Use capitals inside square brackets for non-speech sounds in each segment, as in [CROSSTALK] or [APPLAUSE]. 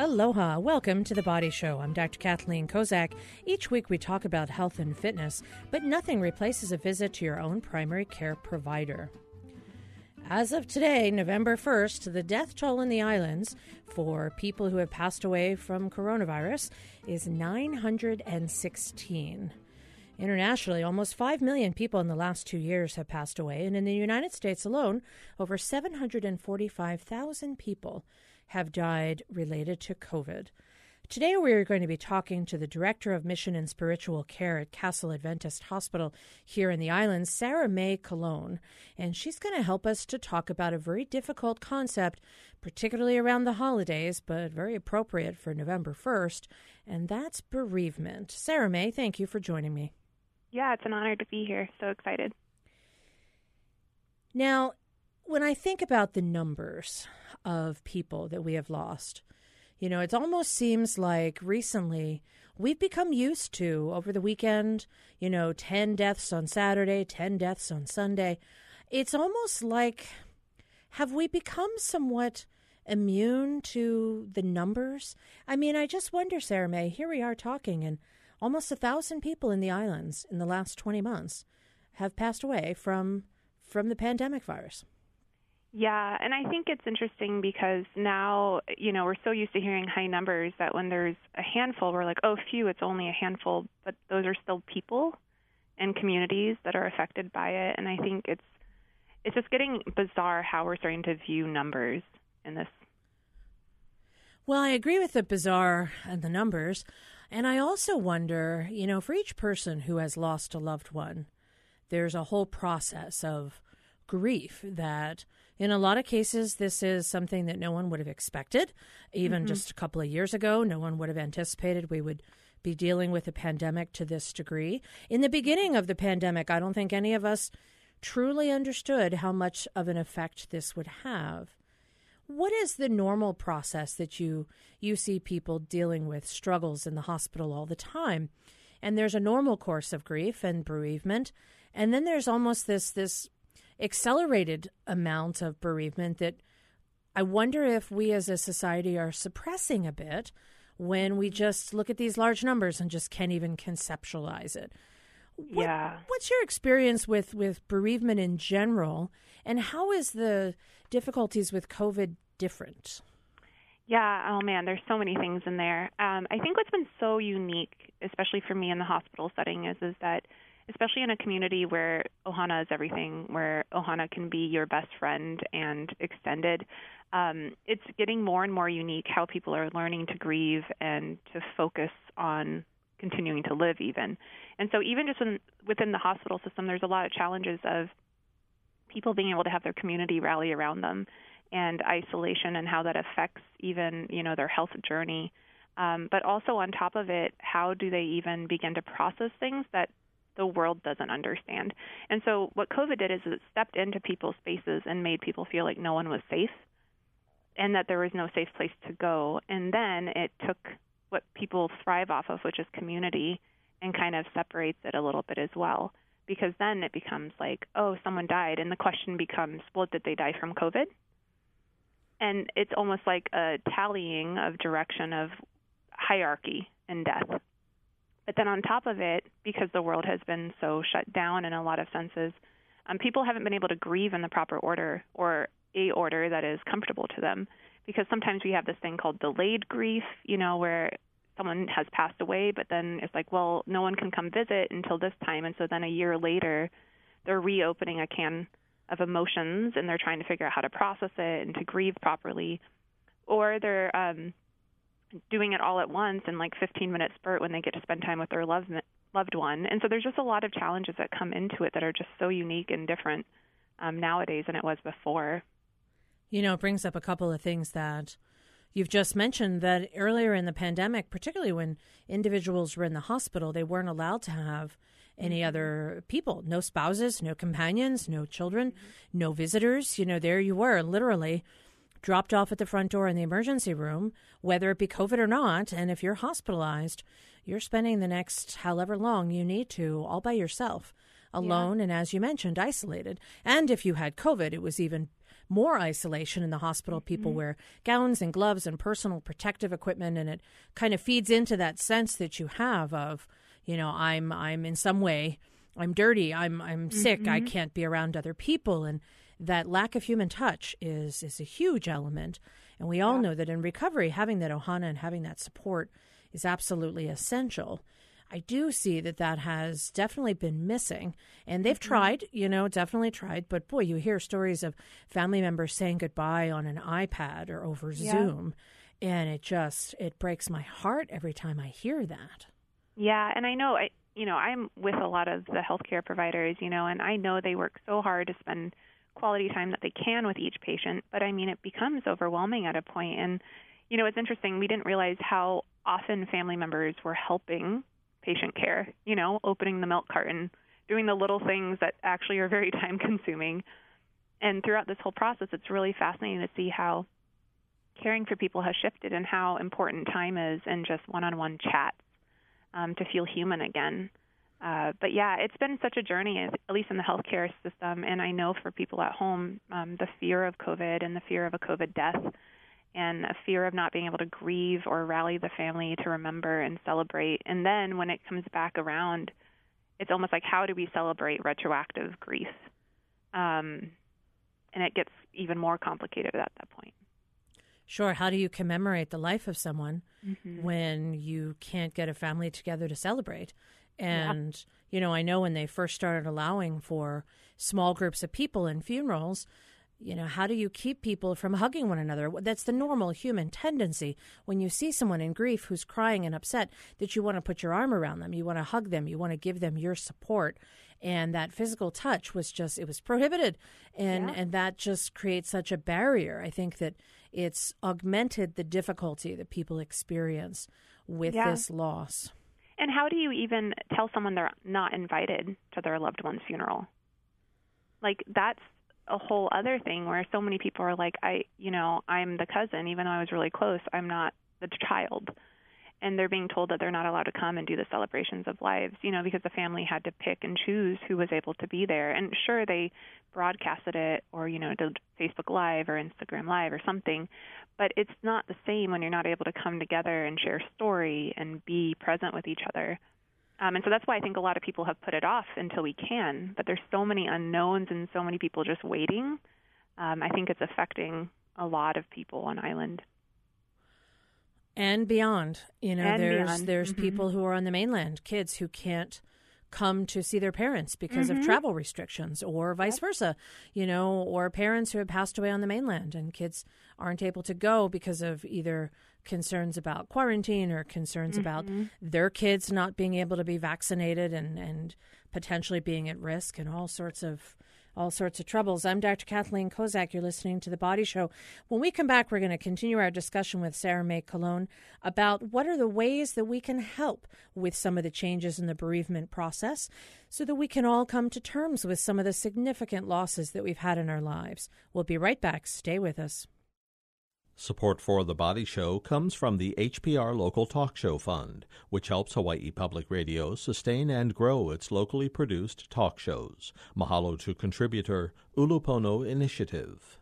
Aloha. Welcome to The Body Show. I'm Dr. Kathleen Kozak. Each week we talk about health and fitness, but nothing replaces a visit to your own primary care provider. As of today, November 1st, the death toll in the islands for people who have passed away from coronavirus is 916. Internationally, almost 5 million people in the last two years have passed away, and in the United States alone, over 745,000 people have died related to COVID. Today, we are going to be talking to the Director of Mission and Spiritual Care at Castle Adventist Hospital here in the islands, Sarah May Colon. And she's going to help us to talk about a very difficult concept, particularly around the holidays, but very appropriate for November 1st, and that's bereavement. Sarah May, thank you for joining me. Yeah, it's an honor to be here. So excited. Now, when I think about the numbers of people that we have lost, you know, it almost seems like recently we've become used to over the weekend, you know, 10 deaths on Saturday, 10 deaths on Sunday. It's almost like have we become somewhat immune to the numbers? I mean, I just wonder, Sarah May, here we are talking, and almost a thousand people in the islands in the last 20 months have passed away from from the pandemic virus. Yeah, and I think it's interesting because now, you know, we're so used to hearing high numbers that when there's a handful, we're like, oh, phew, it's only a handful, but those are still people and communities that are affected by it. And I think it's it's just getting bizarre how we're starting to view numbers in this. Well, I agree with the bizarre and the numbers. And I also wonder, you know, for each person who has lost a loved one, there's a whole process of grief that in a lot of cases this is something that no one would have expected. Even mm-hmm. just a couple of years ago no one would have anticipated we would be dealing with a pandemic to this degree. In the beginning of the pandemic i don't think any of us truly understood how much of an effect this would have. What is the normal process that you you see people dealing with struggles in the hospital all the time? And there's a normal course of grief and bereavement and then there's almost this this accelerated amount of bereavement that I wonder if we as a society are suppressing a bit when we just look at these large numbers and just can't even conceptualize it. What, yeah. What's your experience with, with bereavement in general, and how is the difficulties with COVID different? Yeah, oh man, there's so many things in there. Um, I think what's been so unique, especially for me in the hospital setting, is is that especially in a community where Ohana is everything, where Ohana can be your best friend and extended. Um, it's getting more and more unique how people are learning to grieve and to focus on continuing to live, even. And so, even just in, within the hospital system, there's a lot of challenges of people being able to have their community rally around them and isolation and how that affects even you know their health journey um, but also on top of it how do they even begin to process things that the world doesn't understand. And so what COVID did is it stepped into people's spaces and made people feel like no one was safe and that there was no safe place to go. And then it took what people thrive off of, which is community, and kind of separates it a little bit as well. Because then it becomes like, oh, someone died. And the question becomes, well, did they die from COVID? And it's almost like a tallying of direction of hierarchy in death. But then on top of it, because the world has been so shut down in a lot of senses, um, people haven't been able to grieve in the proper order or a order that is comfortable to them. Because sometimes we have this thing called delayed grief, you know, where someone has passed away, but then it's like, well, no one can come visit until this time. And so then a year later, they're reopening a can of emotions and they're trying to figure out how to process it and to grieve properly. Or they're um, doing it all at once in like 15 minute spurt when they get to spend time with their loved loved one. And so there's just a lot of challenges that come into it that are just so unique and different um, nowadays than it was before. You know, it brings up a couple of things that you've just mentioned that earlier in the pandemic, particularly when individuals were in the hospital, they weren't allowed to have any mm-hmm. other people no spouses, no companions, no children, mm-hmm. no visitors. You know, there you were, literally dropped off at the front door in the emergency room, whether it be COVID or not. And if you're hospitalized, you're spending the next however long you need to all by yourself, alone, yeah. and as you mentioned, isolated. And if you had COVID, it was even more isolation in the hospital. People Mm-hmm. wear gowns and gloves and personal protective equipment, and it kind of feeds into that sense that you have of, you know, I'm I'm in some way I'm dirty, I'm I'm sick, I can't be around other people, and that lack of human touch is is a huge element. And we all know that in recovery, having that ohana and having that support is absolutely essential. I do see that that has definitely been missing. And they've mm-hmm. tried, you know, definitely tried. But boy, you hear stories of family members saying goodbye on an iPad or over Yeah. Zoom. And it just, it breaks my heart every time I hear that. Yeah, and I know I you know, I'm with a lot of the healthcare providers, you know, and I know they work so hard to spend quality time that they can with each patient, but I mean it becomes overwhelming at a point. and you know, it's interesting, we didn't realize how often family members were helping patient care, you know, opening the milk carton, doing the little things that actually are very [LAUGHS] time consuming. And throughout this whole process, it's really fascinating to see how caring for people has shifted and how important time is and just one-on-one chats um, to feel human again. Uh, but yeah, it's been such a journey, at least in the healthcare system, and I know for people at home, um, the fear of COVID and the fear of a COVID death, and a fear of not being able to grieve or rally the family to remember and celebrate. And then when it comes back around, it's almost like how do we celebrate retroactive grief? Um, and it gets even more complicated at that point. Sure. How do you commemorate the life of someone Mm-hmm. when you can't get a family together to celebrate? And, you know, I know when they first started allowing for small groups of people in funerals, you know, how do you keep people from hugging one another? That's the normal human tendency. When you see someone in grief who's crying and upset, that you want to put your arm around them, you want to hug them, you want to give them your support. And that physical touch was just, it was prohibited. And, Yeah. and that just creates such a barrier. I think that it's augmented the difficulty that people experience with Yeah. this loss. And how do you even tell someone they're not invited to their loved one's funeral? Like that's a whole other thing where so many people are like, I, you know, I'm the cousin, even though I was really close, I'm not the child. And they're being told that they're not allowed to come and do the celebrations of lives, you know, because the family had to pick and choose who was able to be there. And sure, they broadcasted it or, you know, did Facebook Live or Instagram Live or something, but it's not the same when you're not able to come together and share story and be present with each other. Um, and so that's why I think a lot of people have put it off until we can. But there's so many unknowns and so many people just waiting. Um, I think it's affecting a lot of people on island. And beyond. You know, And there's beyond. there's Mhm. people who are on the mainland, kids who can't come to see their parents because of Mhm. travel restrictions or vice versa, you know, or parents who have passed away on the mainland and kids aren't able to go because of either concerns about quarantine or concerns about their kids not being able to be vaccinated and and potentially being at risk and all sorts of all sorts of troubles. I'm Dr. Kathleen Kozak. You're listening to The Body Show. When we come back, we're going to continue our discussion with Sarah May Colon about what are the ways that we can help with some of the changes in the bereavement process so that we can all come to terms with some of the significant losses that we've had in our lives. We'll be right back. Stay with us. Support for The Body Show comes from the HPR Local Talk Show Fund, which helps Hawaii Public Radio sustain and grow its locally produced talk shows. Mahalo to contributor Ulupono Initiative.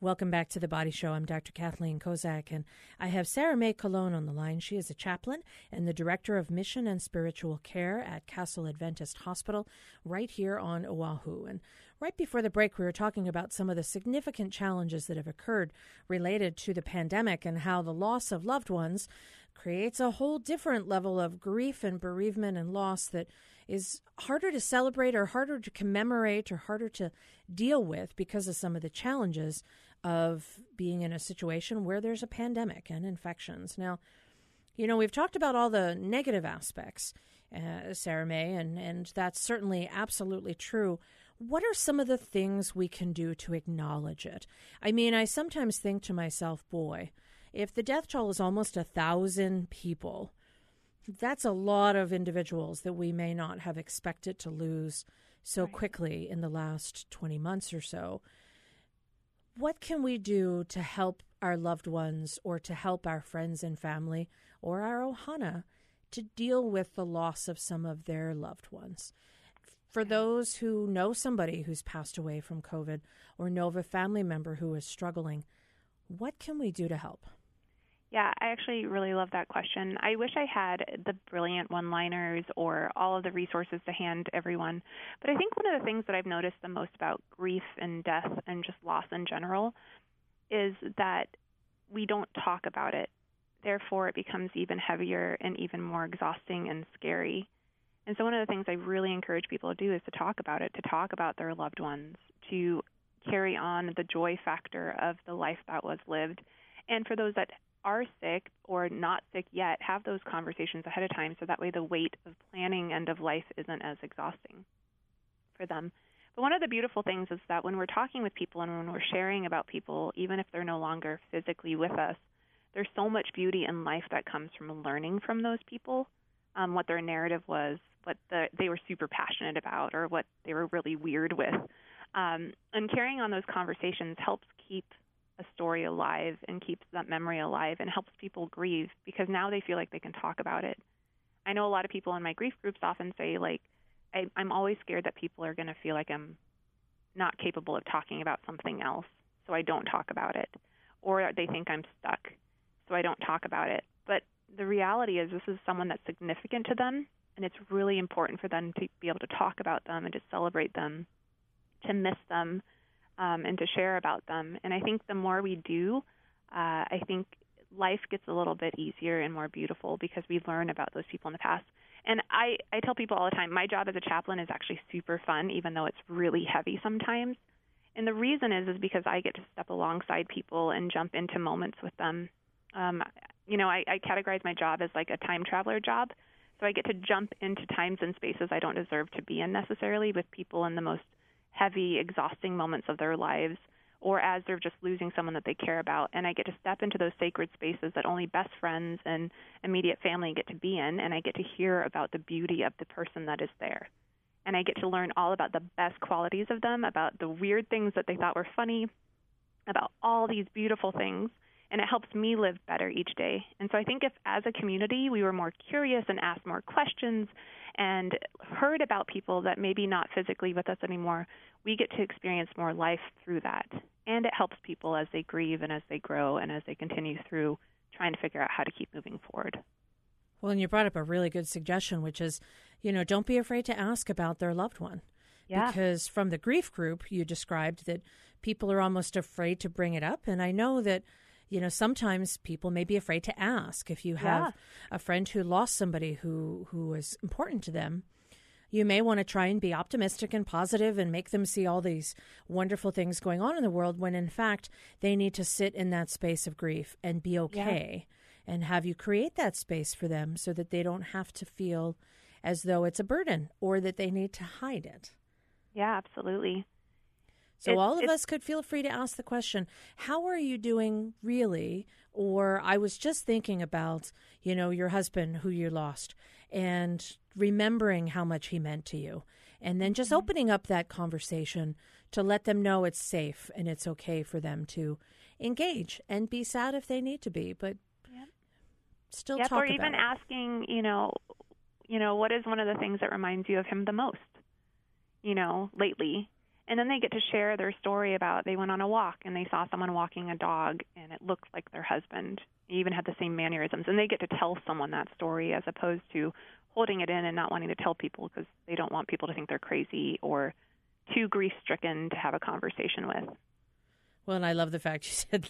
Welcome back to the Body Show. I'm Dr. Kathleen Kozak, and I have Sarah May Colon on the line. She is a chaplain and the director of mission and spiritual care at Castle Adventist Hospital right here on Oahu. And right before the break, we were talking about some of the significant challenges that have occurred related to the pandemic and how the loss of loved ones creates a whole different level of grief and bereavement and loss that is harder to celebrate or harder to commemorate or harder to deal with because of some of the challenges of being in a situation where there's a pandemic and infections. Now, you know, we've talked about all the negative aspects, uh, Sarah May, and, and that's certainly absolutely true. What are some of the things we can do to acknowledge it? I mean, I sometimes think to myself, boy, if the death toll is almost a thousand people, that's a lot of individuals that we may not have expected to lose so quickly in the last 20 months or so. What can we do to help our loved ones or to help our friends and family or our ohana to deal with the loss of some of their loved ones? For those who know somebody who's passed away from COVID or know of a family member who is struggling, what can we do to help? Yeah, I actually really love that question. I wish I had the brilliant one liners or all of the resources to hand everyone. But I think one of the things that I've noticed the most about grief and death and just loss in general is that we don't talk about it. Therefore, it becomes even heavier and even more exhausting and scary. And so, one of the things I really encourage people to do is to talk about it, to talk about their loved ones, to carry on the joy factor of the life that was lived. And for those that are sick or not sick yet, have those conversations ahead of time so that way the weight of planning end of life isn't as exhausting for them. But one of the beautiful things is that when we're talking with people and when we're sharing about people, even if they're no longer physically with us, there's so much beauty in life that comes from learning from those people um, what their narrative was, what the, they were super passionate about, or what they were really weird with. Um, and carrying on those conversations helps keep a story alive and keeps that memory alive and helps people grieve because now they feel like they can talk about it. I know a lot of people in my grief groups often say like I, I'm always scared that people are going to feel like I'm not capable of talking about something else, so I don't talk about it, or they think I'm stuck, so I don't talk about it. But the reality is, this is someone that's significant to them, and it's really important for them to be able to talk about them and to celebrate them, to miss them, um, and to share about them. And I think the more we do, uh, I think life gets a little bit easier and more beautiful because we learn about those people in the past. And I, I tell people all the time, my job as a chaplain is actually super fun, even though it's really heavy sometimes. And the reason is is because I get to step alongside people and jump into moments with them. Um, you know, I, I categorize my job as like a time traveler job. So I get to jump into times and spaces I don't deserve to be in necessarily with people in the most heavy, exhausting moments of their lives or as they're just losing someone that they care about. And I get to step into those sacred spaces that only best friends and immediate family get to be in, and I get to hear about the beauty of the person that is there. And I get to learn all about the best qualities of them, about the weird things that they thought were funny, about all these beautiful things. And it helps me live better each day. And so I think if, as a community, we were more curious and asked more questions and heard about people that maybe not physically with us anymore, we get to experience more life through that. And it helps people as they grieve and as they grow and as they continue through trying to figure out how to keep moving forward. Well, and you brought up a really good suggestion, which is, you know, don't be afraid to ask about their loved one. Yeah. Because from the grief group, you described that people are almost afraid to bring it up. And I know that, you know, sometimes people may be afraid to ask. If you have Yeah. a friend who lost somebody who, who was important to them, you may want to try and be optimistic and positive and make them see all these wonderful things going on in the world when in fact they need to sit in that space of grief and be okay and have you create that space for them so that they don't have to feel as though it's a burden or that they need to hide it. Yeah, absolutely. So It's- all of us could feel free to ask the question, how are you doing really? Or I was just thinking about, you know, your husband who you lost and remembering how much he meant to you. And then just mm-hmm. opening up that conversation to let them know it's safe and it's okay for them to engage and be sad if they need to be, but Yep. still Yep, talk or even it. asking, you know, you know, what is one of the things that reminds you of him the most, you know, lately? And then they get to share their story about they went on a walk and they saw someone walking a dog and it looked like their husband. He even had the same mannerisms, and they get to tell someone that story as opposed to holding it in and not wanting to tell people because they don't want people to think they're crazy or too grief stricken to have a conversation with. Well, and I love the fact [LAUGHS] you said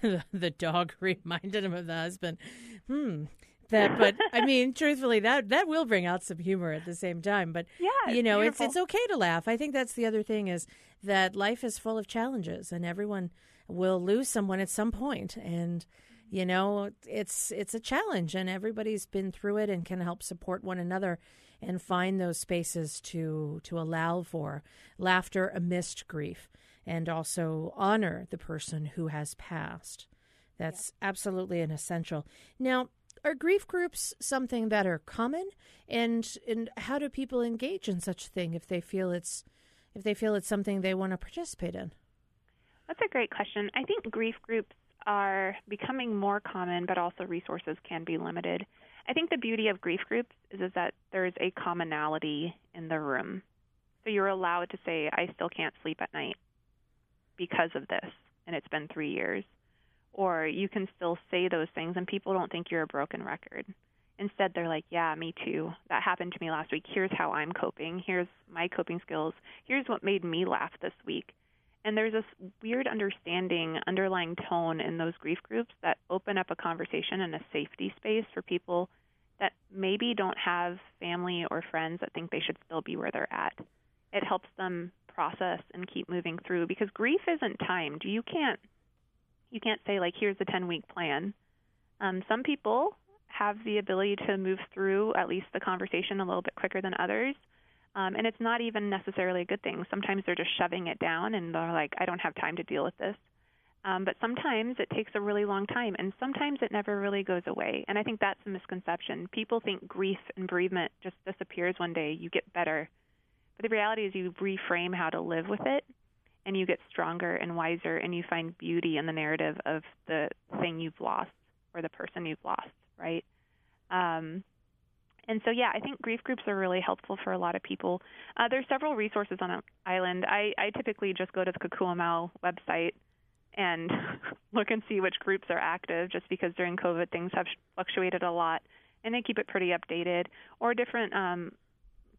the the dog [LAUGHS] reminded him of the husband. Hmm. That, [LAUGHS] but I mean, truthfully, that that will bring out some humor at the same time. But Yeah, you know, beautiful. it's it's okay to laugh. I think that's the other thing is that life is full of challenges, and everyone will lose someone at some point, and you know, it's it's a challenge, and everybody's been through it and can help support one another and find those spaces to to allow for laughter amidst grief and also honor the person who has passed. That's absolutely an essential. Now, are grief groups something that are common and and how do people engage in such a thing if they feel it's if they feel it's something they want to participate in? That's a great question. I think grief groups are becoming more common, but also resources can be limited. I think the beauty of grief groups is, is that there's a commonality in the room. So you're allowed to say, I still can't sleep at night because of this, and it's been three years. Or you can still say those things, and people don't think you're a broken record. Instead, they're like, Yeah, me too. That happened to me last week. Here's how I'm coping. Here's my coping skills. Here's what made me laugh this week. And there's this weird understanding, underlying tone in those grief groups that open up a conversation and a safety space for people that maybe don't have family or friends that think they should still be where they're at. It helps them process and keep moving through because grief isn't timed. You can't you can't say like here's a 10 week plan. Um, some people have the ability to move through at least the conversation a little bit quicker than others. Um, and it's not even necessarily a good thing. Sometimes they're just shoving it down and they're like, I don't have time to deal with this. Um, but sometimes it takes a really long time, and sometimes it never really goes away. And I think that's a misconception. People think grief and bereavement just disappears one day, you get better. But the reality is, you reframe how to live with it, and you get stronger and wiser, and you find beauty in the narrative of the thing you've lost or the person you've lost, right? Um, and so, yeah, I think grief groups are really helpful for a lot of people. Uh, there's several resources on an island. I, I typically just go to the Kokua Mau website and [LAUGHS] look and see which groups are active, just because during COVID things have fluctuated a lot, and they keep it pretty updated. Or different um,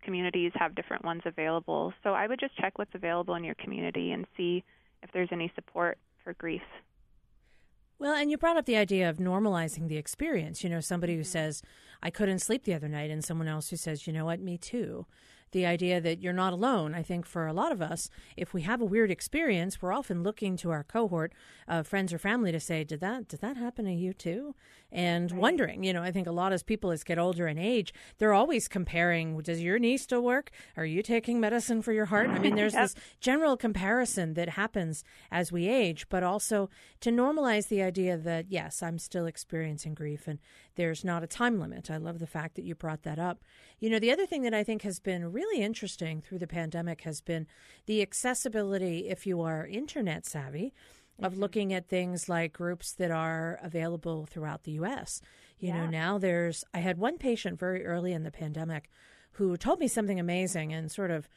communities have different ones available. So I would just check what's available in your community and see if there's any support for grief. Well, and you brought up the idea of normalizing the experience. You know, somebody who mm-hmm. says, I couldn't sleep the other night, and someone else who says, you know what, me too the idea that you're not alone. I think for a lot of us, if we have a weird experience, we're often looking to our cohort of friends or family to say, "Did that did that happen to you too?" And right. wondering, you know, I think a lot of people as get older in age, they're always comparing. Does your knee still work? Are you taking medicine for your heart? I mean, there's [LAUGHS] yep. this general comparison that happens as we age, but also to normalize the idea that yes, I'm still experiencing grief and there's not a time limit. I love the fact that you brought that up. You know, the other thing that I think has been really interesting through the pandemic has been the accessibility, if you are internet savvy, of mm-hmm. looking at things like groups that are available throughout the U.S. You yeah. know, now there's, I had one patient very early in the pandemic who told me something amazing and sort of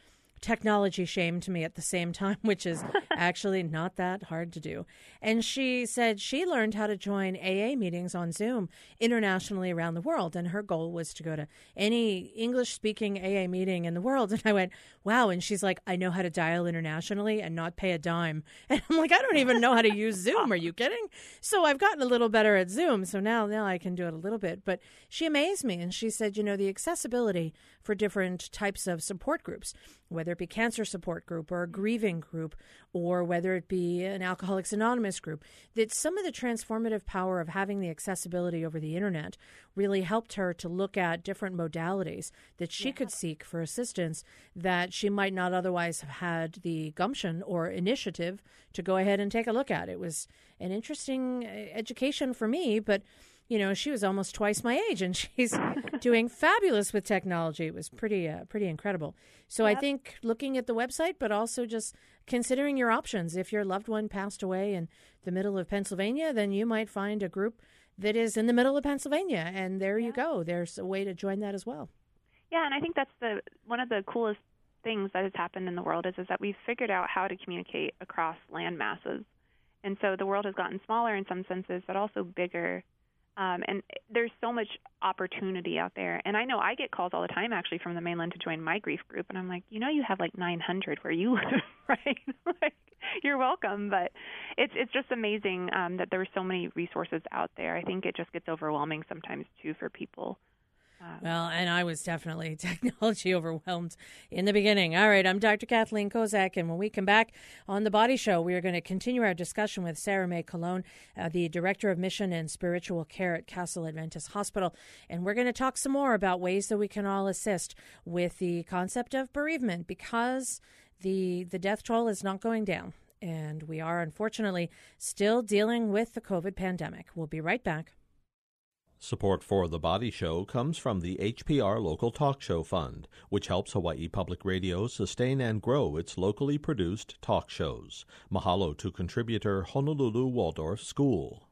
technology shamed me at the same time, [LAUGHS] which is actually not that hard to do. And she said she learned how to join AA meetings on Zoom internationally around the world. And her goal was to go to any English speaking AA meeting in the world. [LAUGHS] And I went, wow. And she's like, I know how to dial internationally and not pay a dime. [LAUGHS] And I'm like, I don't even know how to use Zoom. Are you kidding? So I've gotten a little better at Zoom. So now, now I can do it a little bit. But she amazed me. And she said, you know, the accessibility for different types of support groups, whether it be cancer support group or a grieving group, or whether it be an Alcoholics Anonymous group, that some of the transformative power of having the accessibility over the internet really helped her to look at different modalities that she yeah. could seek for assistance that she might not otherwise have had the gumption or initiative to go ahead and take a look at. It was an interesting uh, education for me, but you know, she was almost twice my age, and [LAUGHS] she's doing fabulous with technology. It was pretty, uh, pretty incredible. So yep. I think looking at the website, but also just considering your options. If your loved one passed away in the middle of Pennsylvania, then you might find a group that is in the middle of Pennsylvania, and there yeah. you go. There's a way to join that as well. Yeah, and I think that's the one of the coolest things that has happened in the world is is that we've figured out how to communicate across land masses. And so the world has gotten smaller in some senses, but also bigger um, and there's so much opportunity out there. And I know I get calls all the time actually from the mainland to join my grief group. And I'm like, you know, you have like 900 where you [LAUGHS] live, [LAUGHS] right? [LAUGHS] like, you're welcome. But it's it's just amazing um, that there are so many resources out there. I think it just gets overwhelming sometimes too for people. Um, well, and I was definitely [LAUGHS] technology overwhelmed in the beginning. All right, I'm Dr. Kathleen Kozak, and when we come back on The Body Show, we are going to continue our discussion with Sarah May Colon, uh, the Director of Mission and Spiritual Care at Castle Adventist Hospital. And we're going to talk some more about ways that we can all assist with the concept of bereavement because the, the death toll is not going down. And we are unfortunately still dealing with the COVID pandemic. We'll be right back. Support for The Body Show comes from the HPR Local Talk Show Fund, which helps Hawaii Public Radio sustain and grow its locally produced talk shows. Mahalo to contributor Honolulu Waldorf School.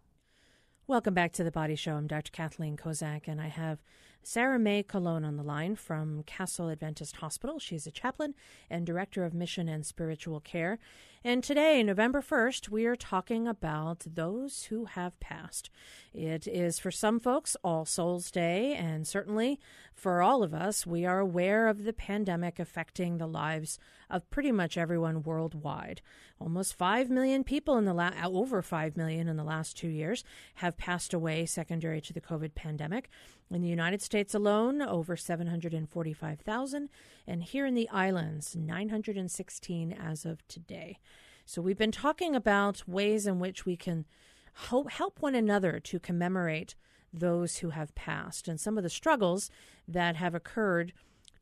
Welcome back to The Body Show. I'm Dr. Kathleen Kozak, and I have Sarah May Colon on the line from Castle Adventist Hospital. She's a chaplain and director of mission and spiritual care. And today, November 1st, we are talking about those who have passed. It is for some folks All Souls Day, and certainly for all of us, we are aware of the pandemic affecting the lives of pretty much everyone worldwide. Almost 5 million people in the la- uh, over 5 million in the last 2 years have passed away secondary to the COVID pandemic. In the United States alone, over 745,000, and here in the islands, 916 as of today. So we've been talking about ways in which we can help one another to commemorate those who have passed and some of the struggles that have occurred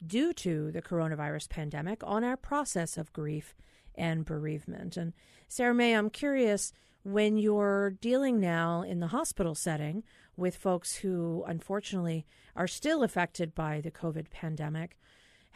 due to the coronavirus pandemic on our process of grief and bereavement. And Sarah May, I'm curious when you're dealing now in the hospital setting with folks who unfortunately are still affected by the COVID pandemic,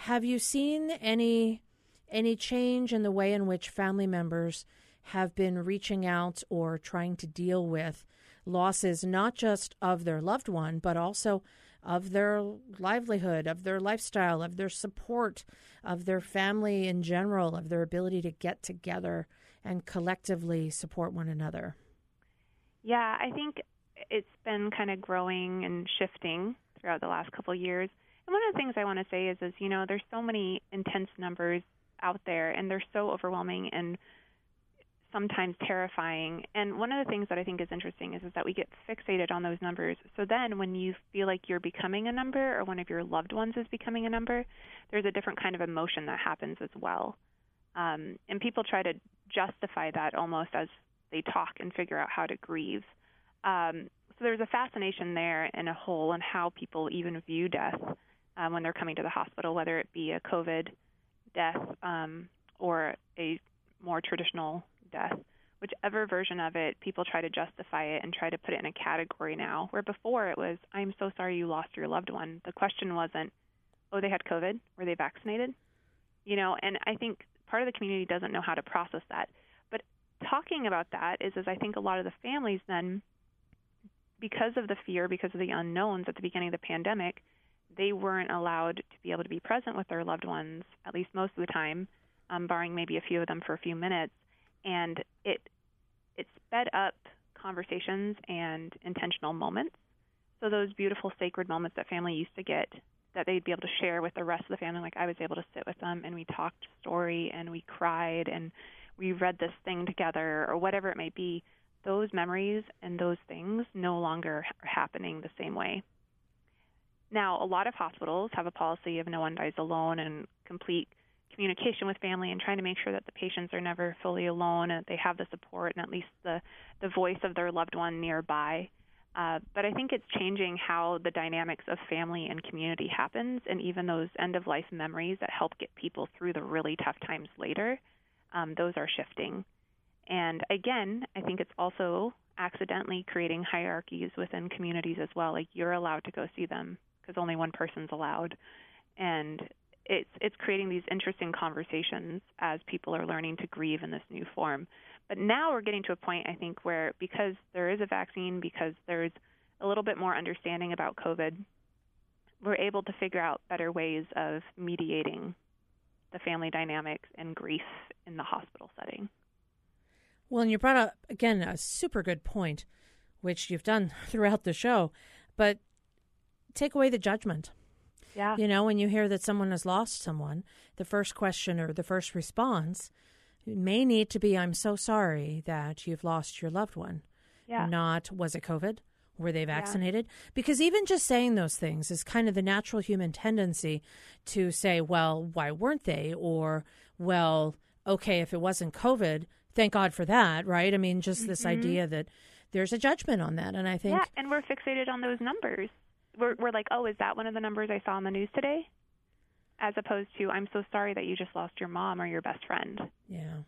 have you seen any any change in the way in which family members have been reaching out or trying to deal with losses not just of their loved one but also of their livelihood, of their lifestyle, of their support, of their family in general, of their ability to get together and collectively support one another? Yeah, I think it's been kind of growing and shifting throughout the last couple of years. And one of the things I want to say is, is you know, there's so many intense numbers out there, and they're so overwhelming and sometimes terrifying. And one of the things that I think is interesting is, is that we get fixated on those numbers. So then when you feel like you're becoming a number or one of your loved ones is becoming a number, there's a different kind of emotion that happens as well. Um, and people try to justify that almost as they talk and figure out how to grieve. Um, so there's a fascination there in a whole in how people even view death um, when they're coming to the hospital, whether it be a COVID death um, or a more traditional death, whichever version of it, people try to justify it and try to put it in a category now. Where before it was, I'm so sorry you lost your loved one. The question wasn't, oh, they had COVID, were they vaccinated? You know, and I think part of the community doesn't know how to process that. But talking about that is, is I think a lot of the families then, because of the fear, because of the unknowns at the beginning of the pandemic, they weren't allowed to be able to be present with their loved ones, at least most of the time, um, barring maybe a few of them for a few minutes and it it sped up conversations and intentional moments. So those beautiful sacred moments that family used to get that they'd be able to share with the rest of the family like I was able to sit with them and we talked story and we cried and we read this thing together or whatever it may be those memories and those things no longer are happening the same way. Now, a lot of hospitals have a policy of no one dies alone and complete communication with family and trying to make sure that the patients are never fully alone and they have the support and at least the the voice of their loved one nearby. Uh, but I think it's changing how the dynamics of family and community happens, and even those end of life memories that help get people through the really tough times later. Um, those are shifting, and again, I think it's also accidentally creating hierarchies within communities as well. Like you're allowed to go see them because only one person's allowed, and it's it's creating these interesting conversations as people are learning to grieve in this new form. But now we're getting to a point I think where because there is a vaccine, because there's a little bit more understanding about COVID, we're able to figure out better ways of mediating the family dynamics and grief in the hospital setting. Well, and you brought up again a super good point, which you've done [LAUGHS] throughout the show, but take away the judgment. Yeah. You know, when you hear that someone has lost someone, the first question or the first response may need to be, I'm so sorry that you've lost your loved one. Yeah. Not, was it COVID? Were they vaccinated? Yeah. Because even just saying those things is kind of the natural human tendency to say, well, why weren't they? Or, well, okay, if it wasn't COVID, thank God for that, right? I mean, just mm-hmm. this idea that there's a judgment on that. And I think. Yeah, and we're fixated on those numbers we're we're like, oh, is that one of the numbers I saw on the news today? As opposed to, I'm so sorry that you just lost your mom or your best friend. Yeah.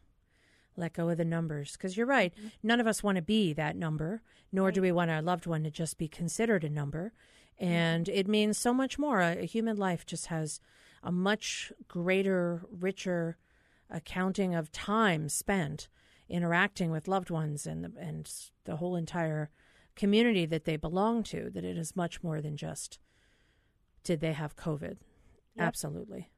Let go of the numbers. Because you're right. Mm-hmm. None of us want to be that number, nor right. do we want our loved one to just be considered a number. And mm-hmm. it means so much more. A, a human life just has a much greater, richer accounting of time spent interacting with loved ones and the, and the whole entire community that they belong to, that it is much more than just did they have COVID? Yep. Absolutely.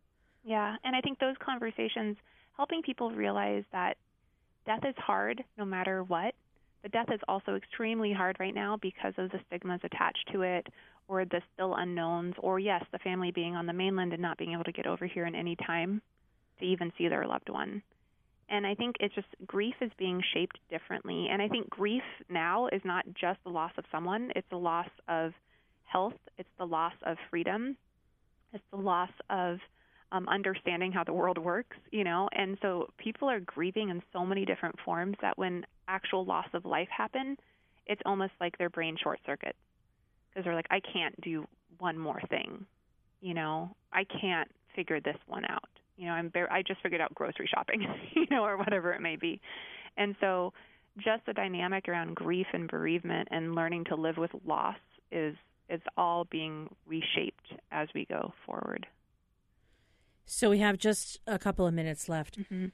Yeah, and I think those conversations helping people realize that death is hard no matter what. But death is also extremely hard right now because of the stigmas attached to it or the still unknowns, or yes, the family being on the mainland and not being able to get over here in any time to even see their loved one. And I think it's just grief is being shaped differently. And I think grief now is not just the loss of someone, it's the loss of health, it's the loss of freedom, it's the loss of um, understanding how the world works, you know. And so people are grieving in so many different forms that when actual loss of life happen, it's almost like their brain short circuits because they're like, I can't do one more thing, you know. I can't figure this one out. You know, I'm I just figured out grocery shopping, [LAUGHS] you know, or whatever it may be. And so just the dynamic around grief and bereavement and learning to live with loss is is all being reshaped as we go forward. So we have just a couple of minutes left. Mm-hmm.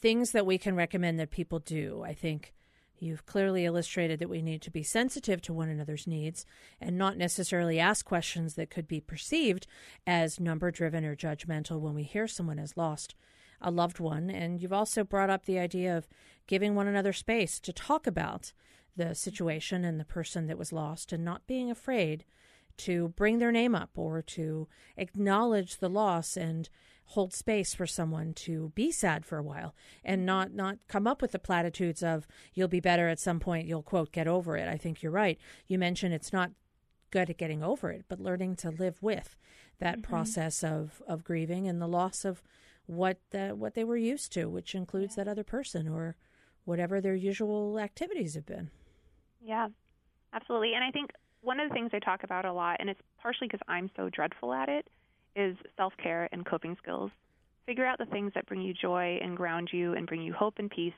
Things that we can recommend that people do. I think you've clearly illustrated that we need to be sensitive to one another's needs and not necessarily ask questions that could be perceived as number driven or judgmental when we hear someone has lost a loved one. And you've also brought up the idea of giving one another space to talk about the situation and the person that was lost and not being afraid to bring their name up or to acknowledge the loss and hold space for someone to be sad for a while and not not come up with the platitudes of you'll be better at some point you'll quote get over it. I think you're right. You mentioned it's not good at getting over it but learning to live with that mm-hmm. process of of grieving and the loss of what the, what they were used to which includes that other person or whatever their usual activities have been. Yeah. Absolutely. And i think one of the things I talk about a lot, and it's partially because I'm so dreadful at it, is self care and coping skills. Figure out the things that bring you joy and ground you and bring you hope and peace,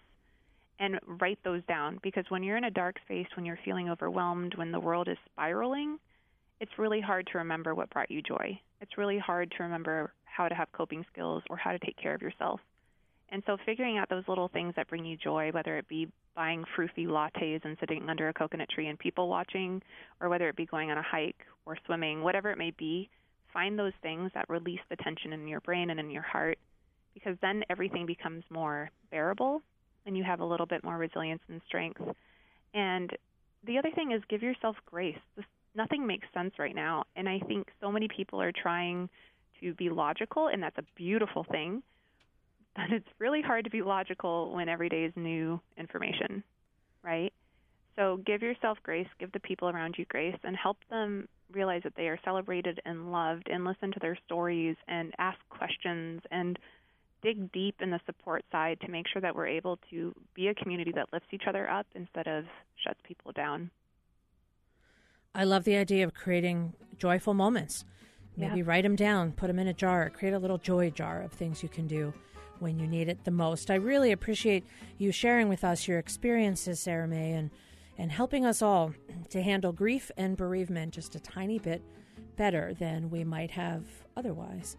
and write those down. Because when you're in a dark space, when you're feeling overwhelmed, when the world is spiraling, it's really hard to remember what brought you joy. It's really hard to remember how to have coping skills or how to take care of yourself. And so figuring out those little things that bring you joy, whether it be buying fruity lattes and sitting under a coconut tree and people watching, or whether it be going on a hike or swimming, whatever it may be, find those things that release the tension in your brain and in your heart because then everything becomes more bearable and you have a little bit more resilience and strength. And the other thing is give yourself grace. This, nothing makes sense right now, and I think so many people are trying to be logical and that's a beautiful thing [LAUGHS] but it's really hard to be logical when every day is new information, right? So give yourself grace, give the people around you grace, and help them realize that they are celebrated and loved, and listen to their stories and ask questions and dig deep in the support side to make sure that we're able to be a community that lifts each other up instead of shuts people down. I love the idea of creating joyful moments. Maybe yeah. write them down, put them in a jar, create a little joy jar of things you can do when you need it the most. I really appreciate you sharing with us your experiences, Sarah May, and, and helping us all to handle grief and bereavement just a tiny bit better than we might have otherwise.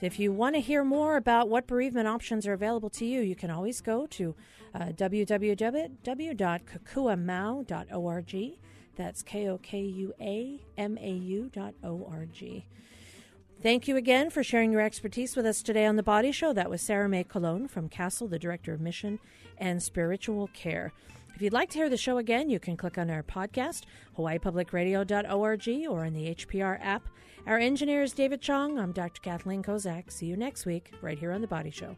If you want to hear more about what bereavement options are available to you, you can always go to uh, www.kokuamau.org. That's K O K U A M A U dot O R G. Thank you again for sharing your expertise with us today on The Body Show. That was Sarah May Colon from Castle, the Director of Mission and Spiritual Care. If you'd like to hear the show again, you can click on our podcast, hawaiipublicradio.org, or in the HPR app. Our engineer is David Chong. I'm Dr. Kathleen Kozak. See you next week, right here on The Body Show.